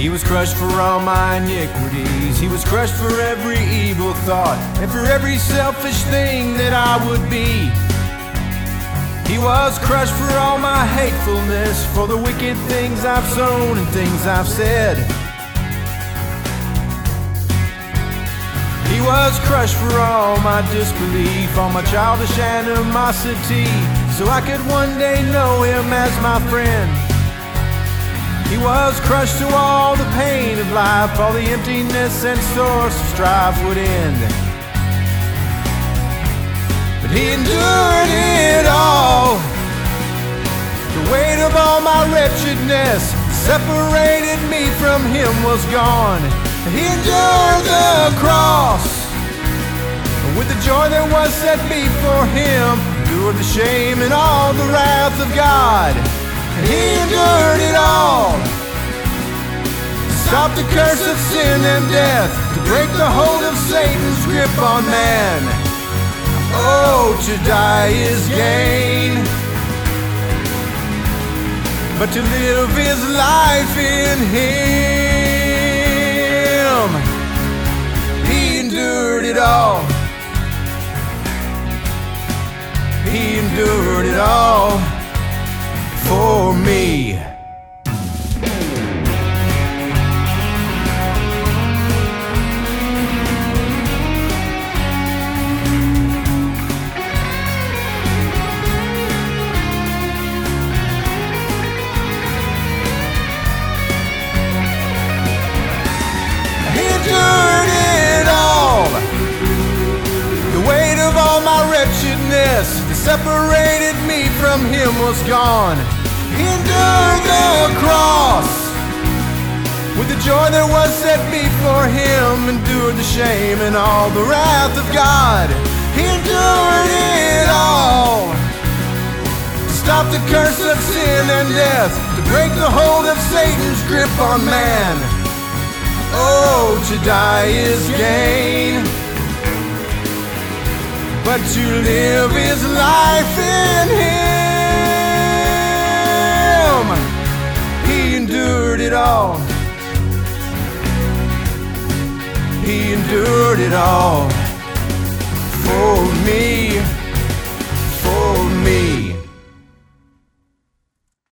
He was crushed for all my iniquities. He was crushed for every evil thought and for every selfish thing that I would be. He was crushed for all my hatefulness, for the wicked things I've sown and things I've said. He was crushed for all my disbelief, all my childish animosity, so I could one day know him as my friend. He was crushed to all the pain of life, all the emptiness and source of strife would end. But he endured it all. The weight of all my wretchedness separated me from him was gone. He endured the cross with the joy that was set before him. Endured the shame and all the wrath of God. And he endured it all. Stop the curse of sin and death. To break the hold of Satan's grip on man. Oh, to die is gain. But to live is life in him. That separated me from him was gone. Endured the cross with the joy that was set before him, endured the shame and all the wrath of God. He endured it all. To stop the curse of sin and death, to break the hold of Satan's grip on man. Oh, to die is gain. But to live is life in He endured it all.